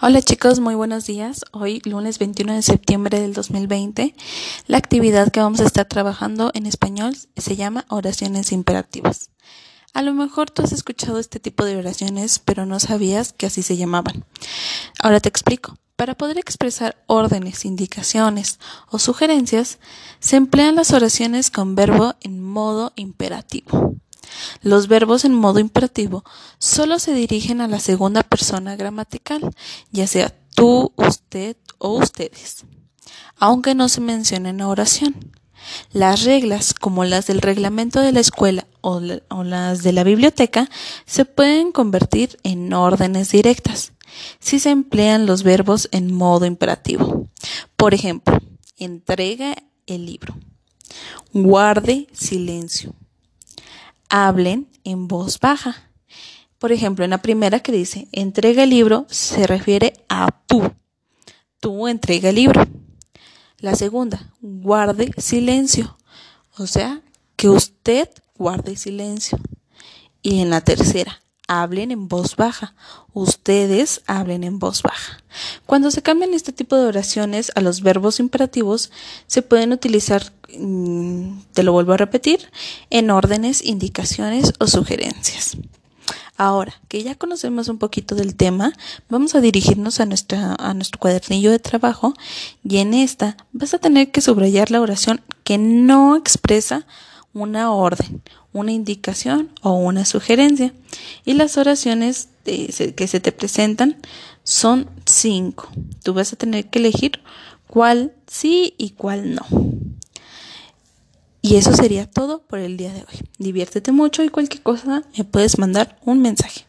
Hola chicos, muy buenos días. Hoy, lunes 21 de septiembre del 2020, la actividad que vamos a estar trabajando en español se llama oraciones imperativas. A lo mejor tú has escuchado este tipo de oraciones, pero no sabías que así se llamaban. Ahora te explico. Para poder expresar órdenes, indicaciones o sugerencias, se emplean las oraciones con verbo en modo imperativo. Los verbos en modo imperativo solo se dirigen a la segunda persona gramatical, ya sea tú, usted o ustedes, aunque no se mencione en oración. Las reglas, como las del reglamento de la escuela o, las de la biblioteca, se pueden convertir en órdenes directas si se emplean los verbos en modo imperativo. Por ejemplo, entrega el libro. Guarde silencio hablen en voz baja. Por ejemplo, en la primera que dice entrega el libro se refiere a tú. Tú entrega el libro. La segunda, guarde silencio. O sea, que usted guarde silencio. Y en la tercera, hablen en voz baja. Ustedes hablen en voz baja. Cuando se cambian este tipo de oraciones a los verbos imperativos, se pueden utilizar, mm, te lo vuelvo a repetir, en órdenes, indicaciones o sugerencias. Ahora que ya conocemos un poquito del tema, vamos a dirigirnos a, nuestra, a nuestro cuadernillo de trabajo y en esta vas a tener que subrayar la oración que no expresa una orden, una indicación o una sugerencia. Y las oraciones que se te presentan son cinco. Tú vas a tener que elegir cuál sí y cuál no. Y eso sería todo por el día de hoy. Diviértete mucho y cualquier cosa me puedes mandar un mensaje.